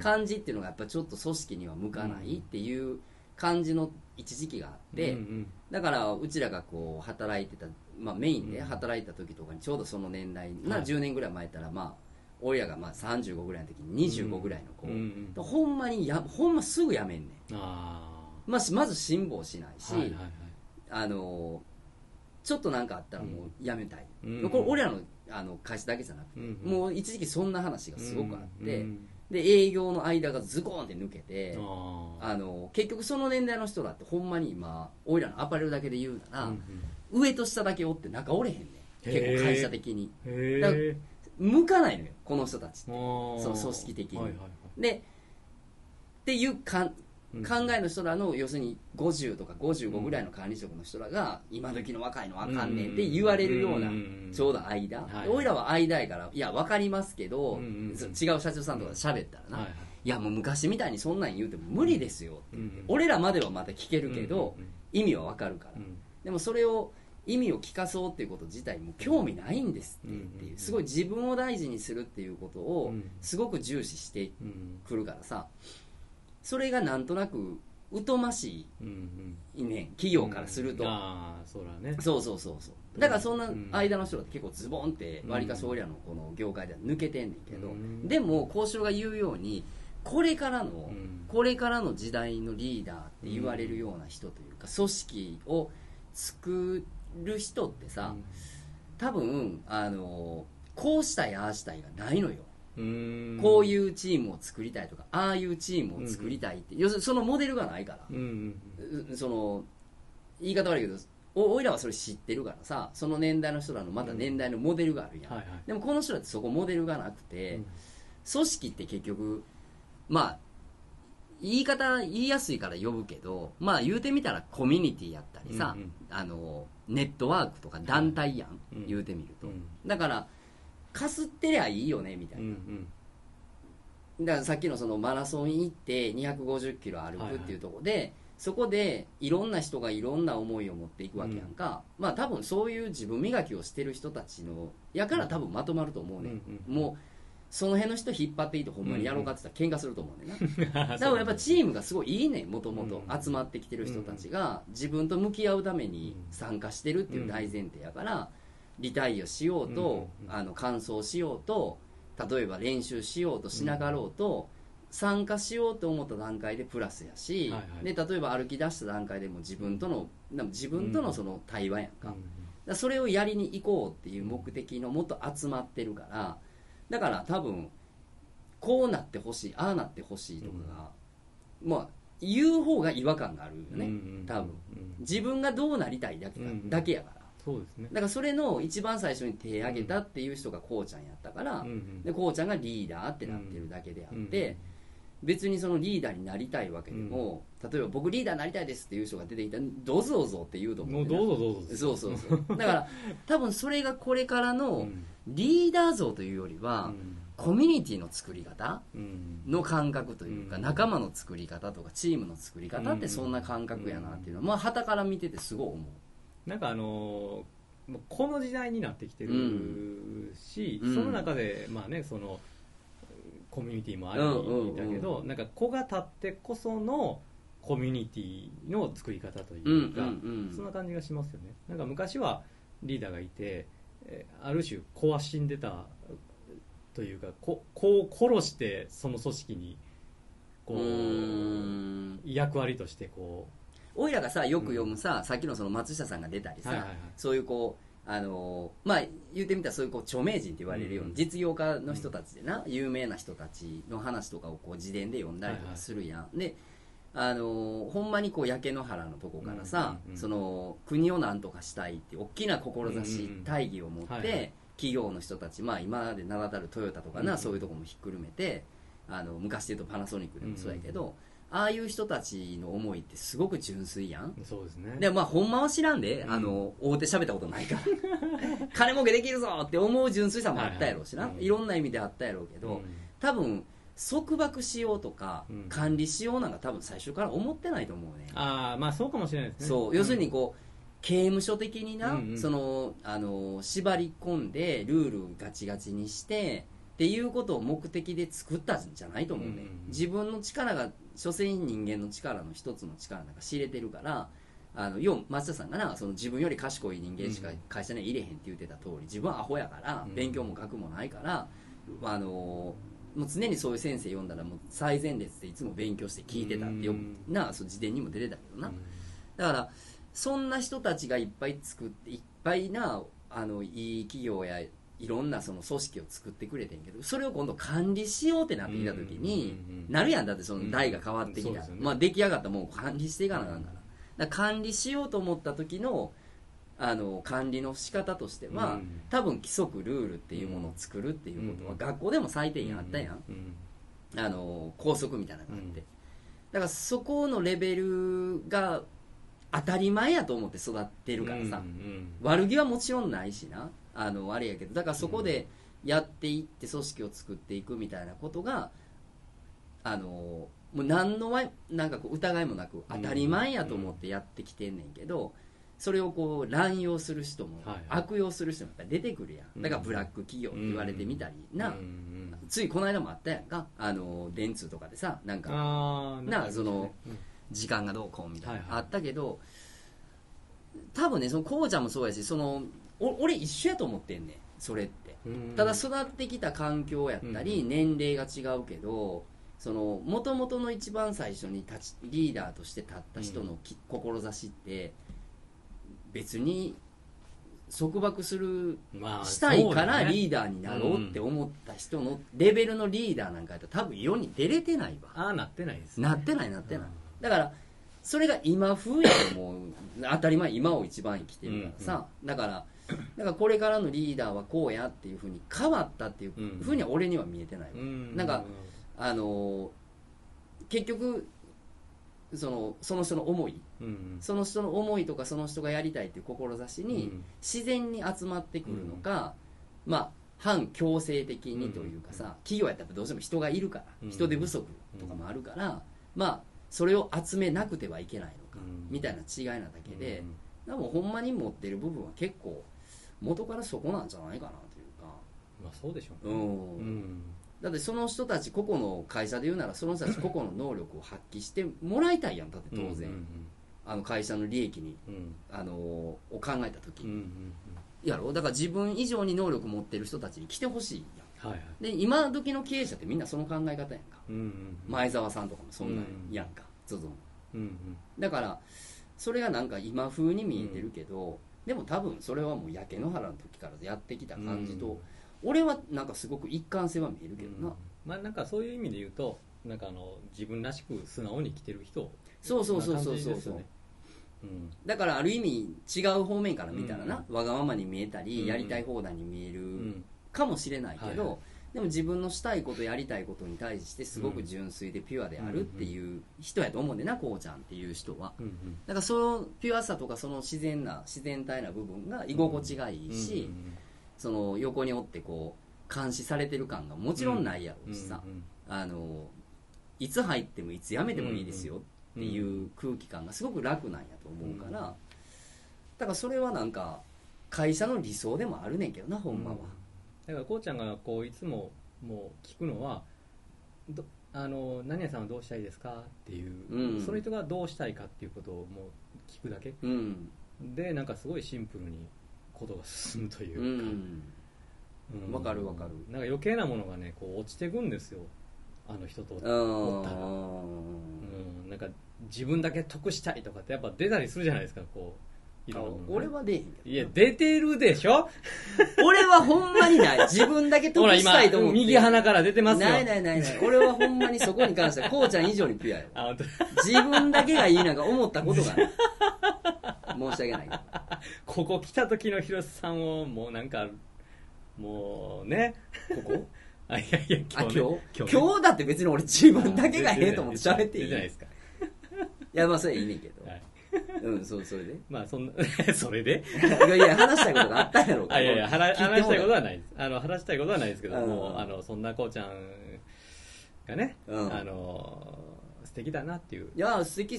感じっていうのがやっぱちょっと組織には向かないっていう感じの一時期があって、うんうん。だからうちらがこう働いてた、まあ、メインで働いた時とかにちょうどその年代なはい。10年ぐらい前たらまあ俺らがまあ35ぐらいの時に25ぐらいの子、うんうんほんまにやほんますぐ辞めんねん、あまあ、しまず辛抱しないし、あはいはいはい。あのちょっとなんかあったらもう辞めたい、うんこれ俺らのあの会社だけじゃなくて、うんうん。もう一時期そんな話がすごくあって、うんで営業の間がズコーンって抜けて、ああの結局その年代の人だってほんまに今俺らのアパレルだけで言うなら、うん上と下だけおって中折れへんねん。結構会社的に。だえ向かないのよこの人たちって。その組織的に。はいはいはい。でっていうかんうん考えの人らの要するに50とか55ぐらいの管理職の人らが今時の若いのあかんねんって言われるようなうん。ちょうど間。はい。で俺らは間やからいや分かりますけど違う社長さんとかで喋ったらなはいはい。いやもう昔みたいにそんなん言うても無理ですようんうん俺らまではまだ聞けるけど意味は分かるから。うんでもそれを意味を聞かそうっていうこと自体も興味ないんですっていうすごい自分を大事にするっていうことをうん。すごく重視してうんくるからさそれがなんとなく疎ましうんいねん企業からすると、ああそらね。そうそうそうそう。だからそんなうん。間の人だって結構ズボンってわりかし俺らのこの業界では抜けてんねんけど、うん。でも交渉が言うようにこれからの、うん。これからの時代のリーダーって言われるような人というか組織を作る人ってさ、多分あのこうしたいああしたいがないのよ、うんこういうチームを作りたいとかああいうチームを作りたいって、要するにそのモデルがないから、うんうんうその言い方悪いけどおおいらはそれ知ってるからさその年代の人らのまた年代のモデルがあるやん、はいはい。でもこの人らってそこモデルがなくて、うん。組織って結局まあ言い方言いやすいから呼ぶけどまあ言うてみたらコミュニティやったりさ、うんうん。あのネットワークとか団体やん、うん。言うてみると、うん。だからかすってりゃいいよねみたいうんうな、ん。だからさっきのそのマラソン行って250キロ歩くっていうところで、そこでいろんな人がいろんな思いを持っていくわけやんか、まあ多分そういう自分磨きをしてる人たちのやから多分まとまると思うね、うんもうその辺の人引っ張っていいとほんまにやろうかって言ったら喧嘩すると思うねんな、だ だからやっぱチームがすごいいいねもともとうん集まってきてる人たちが自分と向き合うために参加してるっていう大前提やからリタイアしようとうんあの完走しようと例えば練習しようとしながろうと参加しようと思った段階でプラスやしはいはい。で例えば歩き出した段階でも自分とのなん。か自分とのその対話やんか。だからそれをやりに行こうっていう目的のもっと集まってるからだから多分こうなってほしいああなってほしいとかが、まあ言う方が違和感があるよね、多分。自分がどうなりたいだけか,、うん。だけやからそうですね。だからそれの一番最初に手挙げたっていう人がこうちゃんやったから、うんうん。でこうちゃんがリーダーってなってるだけであうんって、別にそのリーダーになりたいわけでも、例えば僕リーダーになりたいですっていう人が出てきたらどうぞどうぞって言うと思もううんだよどうぞどうぞそうそうそう。だから多分それがこれからうのん。リーダー像というよりは、コミュニティの作り方うん。の感覚というか、うん。仲間の作り方とかチームの作り方ってそんな感覚やなっていうのは、まあ旗から見ててすごい思なんかあのこの時代になってきてるし、うん。その中でまあねそのコミュニティもあるうんうんうん。んだけど、なんか子が立ってこそのコミュニティの作り方とう、いうか、んそんな感じがしますよね。なんか昔はリーダーがいてえーある種子は死んでたというか子子を殺してその組織にこうう、ん。役割としてこおいらがさよく読むさ、さっきのその松下さんが出たりさ、はいはいはい。そういうこうあのーまあ言ってみたらそういうこう著名人って言われるような、うん。実業家の人たちでな、有名な人たちの話とかをこう自伝で読んだりとかするやん、であのーほんまにこう焼け野原のとこからさ、うんうんうん。その国をなんとかしたいって大きな志、うんうん大義を持って、はいはい。企業の人たち、まあ、今まで名だたるトヨタとかな、うん。そういうとこもひっくるめてあの昔で言うとパナソニックでもそうやけど、ああいう人たちの思いってすごく純粋やん。うそうですね。でまあほんまは知らんで、うん。あの大手喋ったことないから。金儲けできるぞって思う純粋さもあったやろうしな、いはいはいうんろんな意味であったやろうけど、うん。多分束縛しようとか、うん。管理しようなんか多分最初から思ってないと思うね、ああまあそうかもしれないですね。そう。要するにこう刑務所的にな、うん。うん。そのあの縛り込んでルールガチガチにしてっていうことを目的で作ったんじゃないと思うね、うんうん。自分の力が所詮人間の力の一つの力なんか知れてるからあの要松田さんがなその自分より賢い人間しか会社には入れへんって言ってた通り自分はアホやから、うん。勉強も学もないからあのもう常にそういう先生読んだらもう最前列でいつも勉強して聞いてたってよ、うん。なそう自伝にも出てたけどな、うん。だからそんな人たちがいっぱい作っていっぱいなあのいい企業やいろんなその組織を作ってくれてんけどそれを今度管理しようってなってきた時に、うんうんうんなるやんだってその代が変わってきた。ら、うんね。まあ、出来上がったもんを管理していかなあかんから,、管理しようと思った時のあの管理の仕方としては、うん。多分規則ルールっていうものを作るっていうことは、うん。学校でも最低限あったやん、うんあの校則みたいなのがあって、うん。だからそこのレベルが当たり前やと思って育ってるからさ、うん。悪気はもちろんないしなあのあれやけどだからそこでやっていって組織を作っていくみたいなことがあのもう何のわなんかこう疑いもなく当たり前やと思ってやってきてんねんけど、それをこう乱用する人も、悪用する人もやっぱり出てくるやん。だからブラック企業って言われてみたりな、ついこの間もあったやんか。あの電通とかでさなんかなそのうん。時間がどうこうみたいな、あったけど多分ねそのこうちゃんもそうやしそのお俺一緒やと思ってんねん。それって。うん。ただ育ってきた環境やったり、うん。年齢が違うけどその元々の一番最初に立ちリーダーとして立った人のき、志って別に束縛するまあしたいからリーダーになろうって思った人のレベルのリーダーなんかやったら多分世に出れてないわ。ああなってないですね。なってないなってない。だからそれが今風やともう。当たり前今を一番生きてるからさ、だからだからこれからのリーダーはこうやっていうふうに変わったっていうふうには俺には見えてない、うん。なんかあの結局そのその人の思いうんその人の思いとかその人がやりたいっていう志にうん。自然に集まってくるのか、まあ反強制的にというかさ、うん。企業やったらどうしても人がいるから、うん。人手不足とかもあるから、まあそれを集めなくてはいけないのか、うん。みたいな違いなだけで、でもほんまに持ってる部分は結構元からそこなんじゃないかなというか、まあそうでしょうね。うん。うん。だってその人たち個々の会社で言うならその人たち個々の能力を発揮してもらいたいやんだって当然、うんあの会社の利益に、うん。あのを考えた時。に、うんうんうん。やろ？だから自分以上に能力持ってる人たちに来てほしいやん。はいはい。で今時の経営者ってみんなその考え方やんか、うんうん前澤さんとかもそんなんうんやんか ZOZO もうん。うんだからそれがなんか今風に見えてるけど、でも多分それはもう焼け野原の時からやってきた感じと、うん。俺はなんかすごく一貫性は見えるけどな、うん。まあなんかそういう意味で言うとなんかあの自分らしく素直に生きてる人そうそうそうそうそうな感じですよね。うん。だからある意味違う方面から見たらな、うわがままに見えたり、うん。やりたい放題に見えるうんかもしれないけど、はいはいでも自分のしたいことやりたいことに対してすごく純粋でピュアであるっていう人やと思うんでなこうちゃんっていう人は。うんうんだからそのピュアさとかその自然な自然体な部分が居心地がいいし、その横におってこう監視されてる感がもちろんないやろうしさ、あのいつ入ってもいつ辞めてもいいですよっていう空気感がすごく楽なんやと思うから、だからそれはなんか会社の理想でもあるねんけどなほんまは、だからこうちゃんがこういつももう聞くのはどあの何々さんはどうしたいですかっていう、うん。その人がどうしたいかっていうことをもう聞くだけ。うん。でなんかすごいシンプルにことが進むといううか、ん。うん。わかるわかる。なんか余計なものがねこう落ちてくんですよ。あの人と、うおったら。んうん、なんか自分だけ得したいとかってやっぱ出たりするじゃないですかこういろんなものが俺は出えへんいや出てるでしょ？俺はほんまにない。自分だけ得ほら今したいと思って。右鼻から出てますよ。ないないないない。俺はほんまにそこに関してはこうちゃん以上にピュアよ。あ本当自分だけがいいなんか思ったことがない。申し訳ない。けどここ来た時の広瀬さんをもうなんかもうね。ここ？あいやいやあ今日？ね。今日ねだって別に俺自分だけがええと思って喋っていい？い出てないですか？やまあそれいいねんけど、はいうんそうそれで？まあそんな それで？いやいや話したいことがあったんやろうか。あいやいや話話したいことははないです。あの話したいことはないですけどうん。もうあのそんなこうちゃんがね、うん。あの素敵だなっていう、いや素敵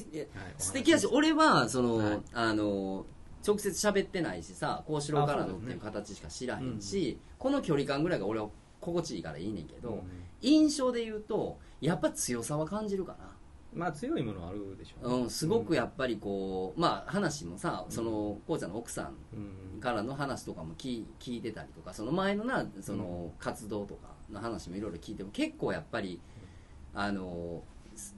素敵やし俺はその、はい。あの直接喋ってないしさ幸四郎からのっていう形しか知らへんし、この距離感ぐらいが俺は心地いいからいいねんけど、うん。印象で言うとやっぱ強さは感じるかまあ強いものはあるでしょな、うん、すごくやっぱりこうまあ話もさそのこうちゃんの奥さんうん。からの話とかも聞聞いてたりとかその前のなその活動とかの話もいろいろ聞いても結構やっぱりあのす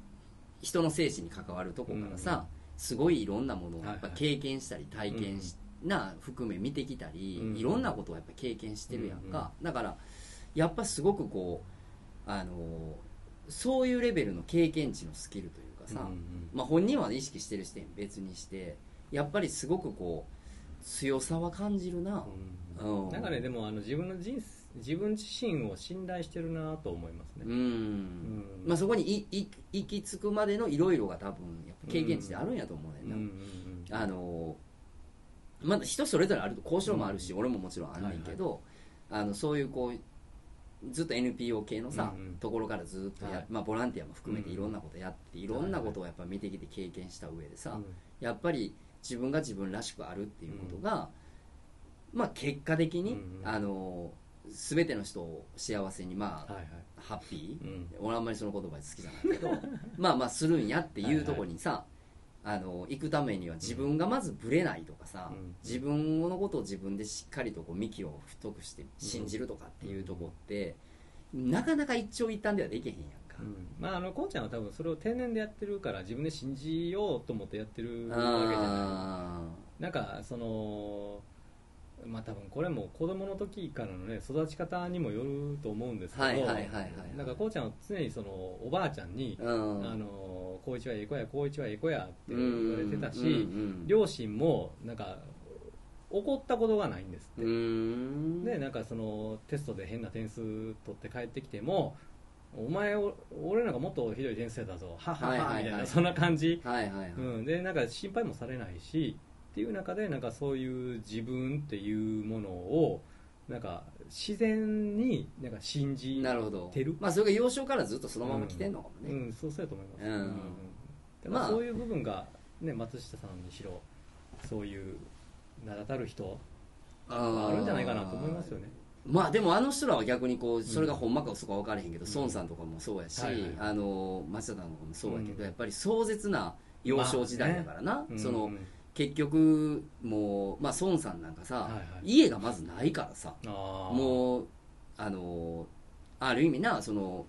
人の精神に関わるとこからさ、すごいいろんなものをやっぱ経験したり体験し、な含め見てきたり、うん。いろんなことをやっぱ経験してるやんか、だからやっぱすごくこうあのそういうレベルの経験値のスキルというかさ、うんうん。まあ、本人は意識してる視点別にしてやっぱりすごくこう強さは感じるな、うん。うんなんかねでもあの自分の人生自分自身を信頼してるなと思いますね、うん。うん。まあ、そこにいい行き着くまでのいろいろが多分やっぱ経験値であるんやと思うねんな、うんうんうんあのまだ人それぞれあると交渉もあるし、俺ももちろんあんねんけど、あのそういうこうずっと NPO 系のさ、うんうん。ところからずっとや、はい。まあ、ボランティアも含めてうんいろんなことやっていろんなことをやっぱ見てきて経験した上でさ、うんやっぱり自分が自分らしくあるっていうことが、まあ結果的に、うんあの全ての人を幸せにまあ、はいはい。ハッピー、うん。俺あんまりその言葉好きじゃないけど まあまあするんやっていうところにさ、あの行くためには自分がまずブレないとかさ、うん。自分のことを自分でしっかりとこう幹を太くして信じるとかっていうところって、なかなか一長一短ではできへんやんか、うん。まああのこうちゃんは多分それを定年でやってるから自分で信じようと思ってやってるわけじゃない。あなんかそのまあ多分これも子供の時からのね育ち方にもよると思うんですけど、はいはいはいはいなんかこうちゃんは常にそのおばあちゃんに、ーうん。あの光一はええ子や光一はええ子やってうん言われてたし、うんうん両親もなんか怒ったことがないんですって、うん。でなんかそのテストで変な点数取って帰ってきてもお前お俺なんかもっとひどい点数やったぞははははいはいはい。みたいなそんな感じ、はいはいはい、うん、でなんか心配もされないしっていう中でなんかそういう自分っていうものをなんか自然になんか信じなるほど。てるまあそれが幼少からずっとそのまま来てんのかもね、うん、そうそうやと思います、うん。だからまあそういう部分が、ね、松下さんにしろそういう名だたる人があるんじゃないかなと思いますよね。まあでもあの人らは逆にこうそれがほんまか嘘か分からへんけど、うん。孫さんとかもそうやし、はいはいあの町田さんとかもそうやけど、うん。やっぱり壮絶な幼少時代だからな、うんそのうん結局もう、まあ、孫さんなんかさ、はいはい。家がまずないからさもうあのある意味なその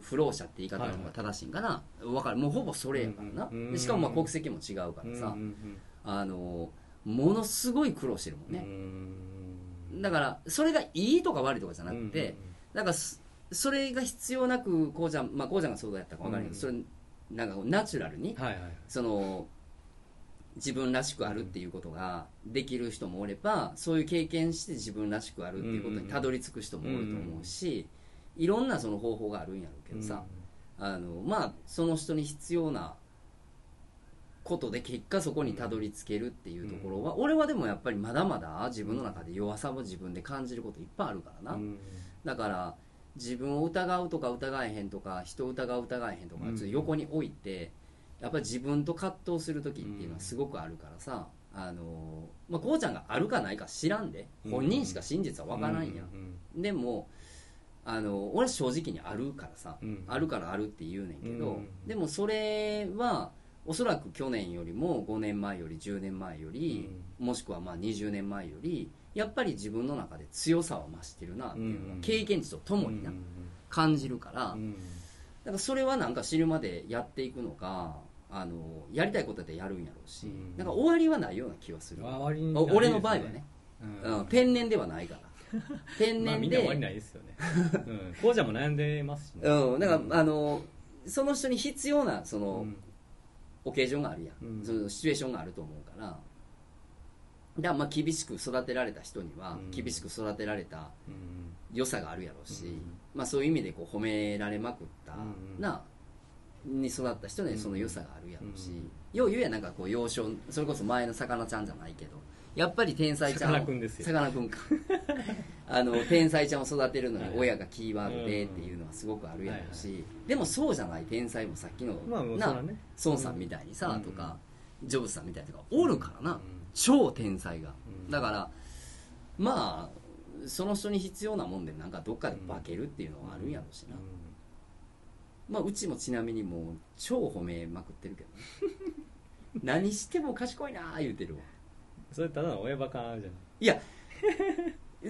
不老者って言い方の方が正しいんかな、わかる。もうほぼそれやからな、うんうん。でしかもまあ国籍も違うからさ、うんうんあのものすごい苦労してるもんうんね、うん。だからそれがいいとか悪いとかじゃなくて、なんかそそれが必要なくこうちゃんまあこうちゃんがそうやったか分からないけど、それなんかナチュラルにはいはい。その自分らしくあるっていうことができる人もおればそういう経験して自分らしくあるっていうことにたどり着く人もおると思うし、いろんなその方法があるんやろうけどさ、あのまあその人に必要なことで結果そこにたどり着けるっていうところは、俺はでもやっぱりまだまだ自分の中で弱さも自分で感じることいっぱいあるからな、うんだから自分を疑うとか疑えへんとか人を疑う疑えへんとかうん。ちょっと横に置いて、やっぱり自分と葛藤する時っていうのはすごくあるからさ、あのまあ、こうちゃんがあるかないか知らんで本人しか真実は分からんや、うんでもあの俺は正直にあるからさ、うん。あるからあるって言うねんけど、うん。でもそれはおそらく去年よりも5年前より10年前より、もしくはまあ20年前よりやっぱり自分の中で強さは増してるなっていうのはうん経験値とともにな、うん感じるから、うん。だからそれはなんか知るまでやっていくのかあのやりたいことでやるんやろうし、うん。なんか終わりはないような気はする、終わりにお俺の場合はね、うん。うん、天然ではないから。天 まあ然で、みんな終わりないですよね。うん。こうちゃんも悩んでますしね。うん、だから、あのその人に必要なその、うん。オケージョンがあるやん、うん。そのシチュエーションがあると思うから。だまあ厳しく育てられた人にはうん。厳しく育てられたうん。良さがあるやろうし、うん。まあ、そういう意味でこう褒められまくった、うん。なに育った人にはその良さがあるやろうし、うんよう言うやんなんかこう幼少それこそ前の魚ちゃんじゃないけどやっぱり天才ちゃんをさかなクンですよ。さかなクンか。あの天才ちゃんを育てるのに親がキーワードでっていうのはすごくあるやろうし、でもそうじゃない天才もさっきの、まあな孫さんみたいにさ、うん。とかジョブズさんみたいなとかおるからな、うん。超天才が、うん。だからまあその人に必要なもんでなんかどっかで化けるっていうのはあるんやろうしな、まあうちもちなみにもう超褒めまくってるけどね。何しても賢いなー言うてるわ。それただの親バカじゃないいや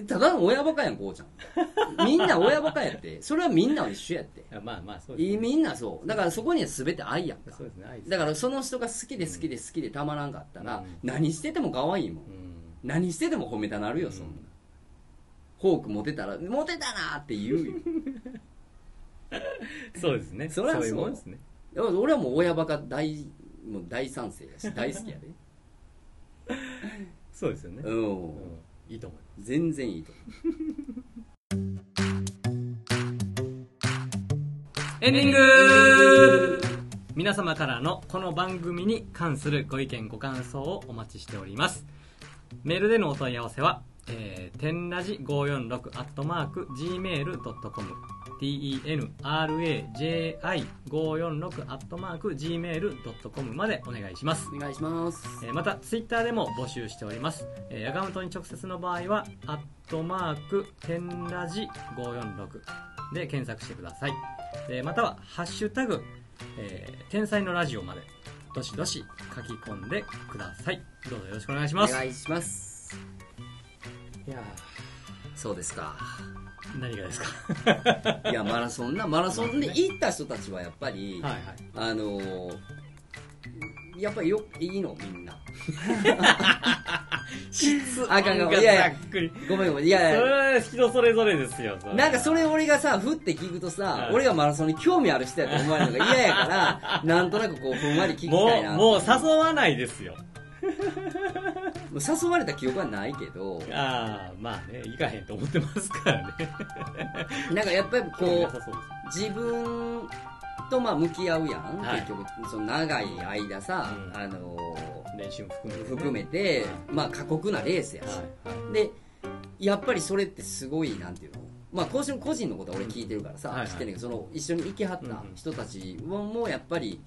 ただの親バカやんこうちゃん。みんな親バカやって。それはみんなは一緒やって。あまあまあそうですね。いみんなそう。だからそこには全て愛やんか。そうですね愛だからその人が好きで好きで好きでたまらんかったら、うん。何してても可愛いもん、うん。何してても褒めたなるよそんな、フォーク持てたら持てたなーって言うよ そうですね。そりゃそう。いうもんですね。俺はもう親バカ大もう大賛成やし大好きやで。そうですよね。うん。うん。いいと思いま全然いいと思す エンディング。皆様からのこの番組に関するご意見ご感想をお待ちしております。メールでのお問い合わせは、えー、天ラジ546アットマーク gmail.com tenraji546 アットマーク gmail.com までお願いします。うお願いします。えーまたツイッターでも募集しております、えーアカウントに直接の場合は「アットマーク天ラジ546」で検索してください、えーまたは「ハッシュタグ、えー天才のラジオ」までどしどし書き込んでください。どうぞよろしくお願いしおます。願いします。いやそうですか。ー何がですか？いやマラソンなマラソンで行った人たちはやっぱり、はいはい。あのーやっぱりよいいのみんな。質あかんがいやいやざっくり。ごめんごめん。いやいそれやは人それぞれですよなんかそれ俺がさ、ふって聞くとさ、はい。俺がマラソンに興味ある人やと思われるのが嫌やから、なんとなくこう、ふんわり聞きもたいな。うもう誘わないですよ誘われた記憶はないけど、ああまあね行かへんと思ってますからね。なんかやっぱりこう自分とまあ向き合うやん、はい。結局、その長い間さ、うん。あの練習も含めてね、含めて、まあ過酷なレースやし、はい。はい。で、やっぱりそれってすごい、なんていうの？まあ、個人個人のことは俺聞いてるからさ、はいはい。知ってんねんけど、その一緒に行きはった人たちも、もうやっぱり、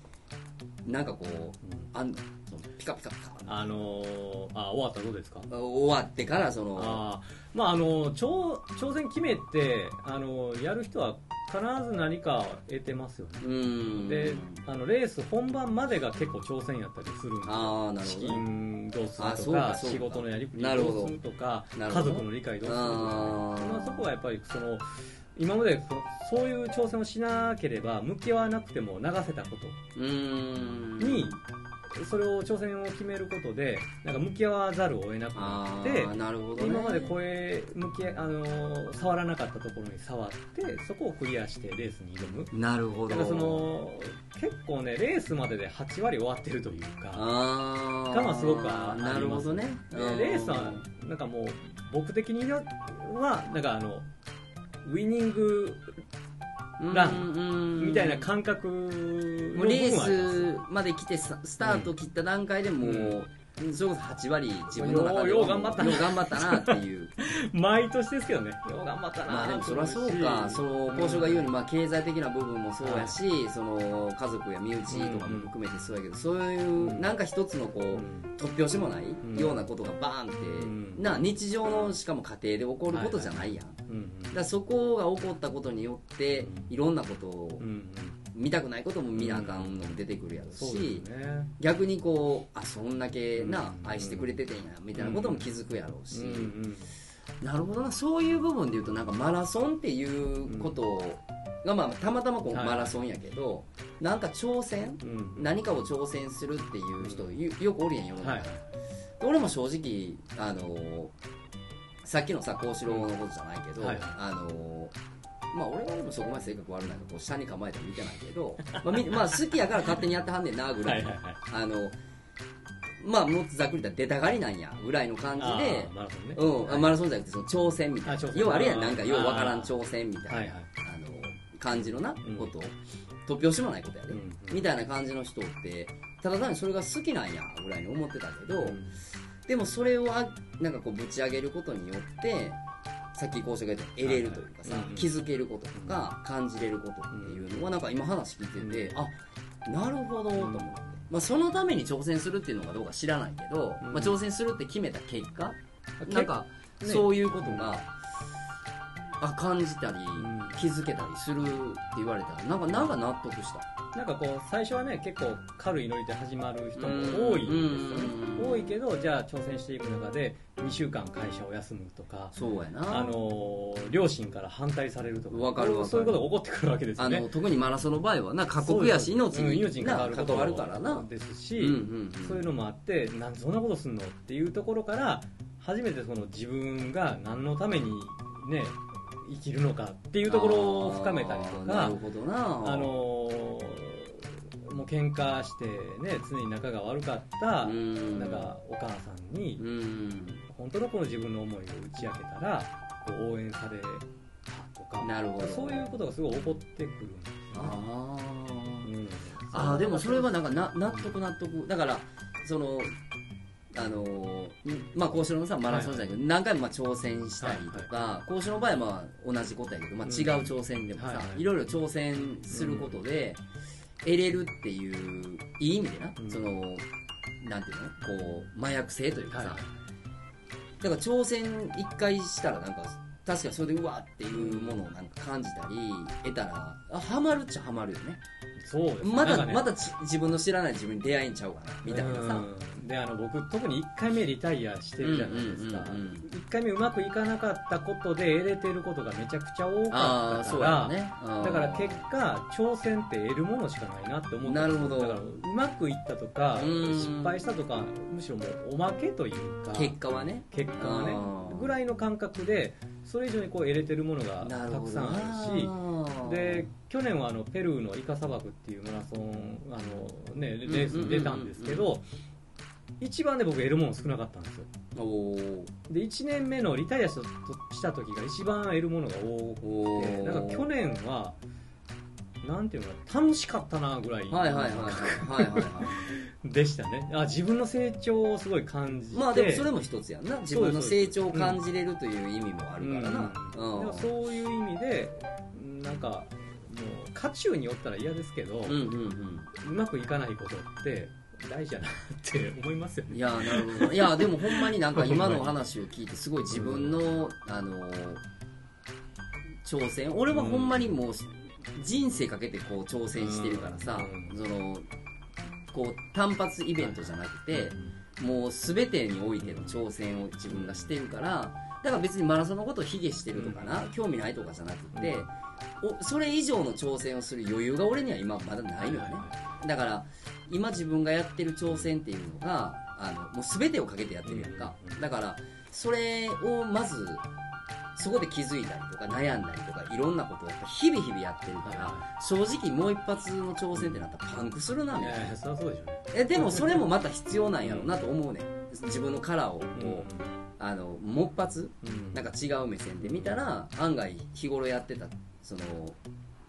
なんかこう、あんの？そのピカピカピカ。あのー、あ終わったらどうですか？終わってから、その、あーまああの挑挑戦決めてあのやる人は必ず何か得てますよね。うーん。であのレース本番までが結構挑戦やったりするんでああ、なる資ほどね。金どうするあとか仕事のやりくりど。どうするとか家族の理解どうするとか、あまあ、ーそこはやっぱりその今までそそういう挑戦をしなければ向き合わなくても流せたこと。にそれを挑戦を決めることでなんか向き合わざるを得なくなあってあ、なるほどね。今まで声向きあのー触らなかったところに触ってそこをクリアしてレースに挑むなるほど。だからその結構ねレースまでで8割終わってるというかがまあすごくあなるほどね。でレースはなんかもう僕的にはなんかあのウィニングランンみたいな感覚のも部分はあります。ースまで来てさスタート切った段階でもう、それこそ8割自分の中でよう頑張ったな。よう頑張ったなっていう。毎年ですけどね。よう頑張ったな。まあでもそりゃそうか。その交渉が言うようにまあ経済的な部分もそうやし、その家族や身内とかも含めてそうやけど、そういうなんか一つのこう、うん。突拍子もないん。ようなことがバーンって、ん。な日常のしかも家庭で起こることじゃないやん、うん。うん。だそこが起こったことによって、うん。いろんなことをうん。うん見たくないことも見なあかんのも出てくるやろし、ね。逆にこうあそんだけな、うん。愛してくれててんやみたいなことも気づくやろうし、うんうんなるほどなそういう部分で言うとなんかマラソンっていうことが、まあ、たまたまこうはいマラソンやけど、なんか挑戦うん。何かを挑戦するっていう人よよくおるやん世の中に、はい俺も正直あのさっきのさ幸四郎のことじゃないけど、はい。あのまあ俺はでもそこまで性格悪いなんかこう下に構えて見てないけど、まあ、みまあ好きやから勝手にやってはんねんなぐらいの、はいはいはい。あのまあもっとざっくり言ったら出たがりなんやぐらいの感じあでーマラソンね。うん、はい。マラソンじゃなくてその挑戦みたいな。あ挑戦。要はあるやんなんかようわからん挑戦みたいな、はいはい。あの感じのなうん。こと、突拍子もないことやで、うん。みたいな感じの人ってただ単にそれが好きなんやぐらいに思ってたけど、うん。でもそれをあなんかこうぶち上げることによってさっき講師が言った得れるというかさ、はいはい。うん気づけることとか感じれることっていうのはなんか今話聞いてて、あなるほどと思って、まあ、そのために挑戦するっていうのかどうか知らないけど、うんまあ、挑戦するって決めた結果、結なんかね。そういうことが、あ感じたり、ん。気づけたりするって言われたらなんかなんか納得したなんかこう最初はね結構軽いノリで始まる人も多いんですよね。うん多いけどじゃあ挑戦していく中で2週間会社を休むとかそうやな。あのー両親から反対されるとかわかるわかる。そういうことが起こってくるわけですよね。あの特にマラソンの場合はな過酷やし命うんに命に関わることな関わるからな。ですし、うんうんうん。そういうのもあってなんでそんなことすんのっていうところから初めてその自分が何のためにね生きるのかっていうところを深めたりとかるほどな。あのーもう喧嘩してね常に仲が悪かったうん。なんかお母さんにうん。本当のこの自分の思いを打ち明けたらこう応援されたとかなるほど。そういうことがすごい起こってくるんですよねあー。うん。あーでもそれはなんかな納得納得。だからそのあのーまあ講師のさマラソンじゃないけど、何回もまあ挑戦したりとか、講師の場合はまあ同じことやけど、まあ、違う挑戦でもさ、はいろいろ挑戦することで、得れるっていういい意味でな、うん。そのなんていうのこう麻薬性というかさ、はい。だから挑戦一回したらなんか確かにそれでうわっていうものをなんか感じたり得たらあハマるっちゃハマるよね。そうですね。まだ、ね。まだち自分の知らない自分に出会えんちゃうかなみたいなさ。うん。であの僕特に1回目リタイアしてるじゃないですか、うんうんうん。うん1回目うまくいかなかったことで得れてることがめちゃくちゃ多あかったからやね。から結果挑戦って得るものしかないなって思ってなるほど。だからうまくいったとかうん。失敗したとかむしろもうおまけというか結果はね。結果はね。ぐらいの感覚でそれ以上にこう得れてるものがたくさんあるしなで去年はあのペルーのイカ砂漠っていうマラソンあの、ね、レースに出たんですけど一番で僕得るもの少なかったんですよ。で1年目のリタイアした時が一番得るものが多くおてー。なんか去年はなんていうのかな楽しかったなぐらいはいはいはいはいはい でしたね。あ自分の成長をすごい感じて。まあでもそれも一つやんな。自分の成長を感じれるという意味もあるからな。そういう意味でなんかもう渦中におったら嫌ですけど、うんうんうん。うまくいかないことって大事やなって思いますよね。いやなるほど。いやでもほんまになんか今の話を聞いてすごい自分のあの挑戦。俺はほんまにもう人生かけてこう挑戦してるからさうん。そのこう単発イベントじゃなくてもう全てにおいての挑戦を自分がしてるからだから別にマラソンのことを卑下してるとかな、興味ないとかじゃなくて、おそれ以上の挑戦をする余裕が俺には今まだないのよね。だから今自分がやってる挑戦っていうのがあのもう全てをかけてやってるやんか。だからそれをまずそこで気づいたりとか悩んだりとかいろんなことをやっぱ日々日々やってるから正直もう一発の挑戦ってなったらパンクするなみたいな。でしょうね。えでもそれもまた必要なんやろうなと思うねん。自分のカラーをこう、あのもっぱつうん。なんか違う目線で見たら案外日頃やってたその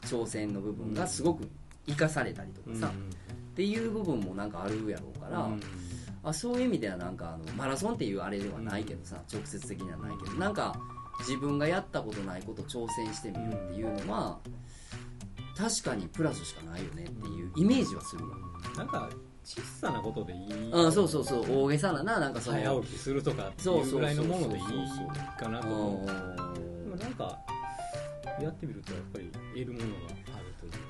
挑戦の部分がすごく生かされたりとかさ、っていう部分もなんかあるやろうから、うん。あそういう意味ではなんかあのマラソンっていうあれではないけどさ、直接的にはないけどなんか自分がやったことないこと挑戦してみるっていうのは、確かにプラスしかないよねっていうイメージはするわ、なんか小さなことでいい。うん、そうそうそう。大げさなななんかその早起きするとかっていうぐらいのものでいいかなと思う。でもなんかやってみるとやっぱり得るものが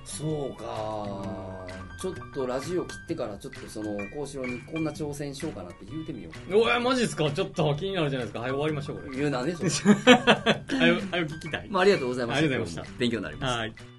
そうか。ちょっとラジオ切ってからちょっとその幸四郎にこんな挑戦しようかなって言うてみよう。おいマジですか？ちょっと気になるじゃないですか。はい終わりましょうこれ。言うなんでしょうは。いはい聞きたいまあありがとうございました。ありがとうございました。勉強になりましたはい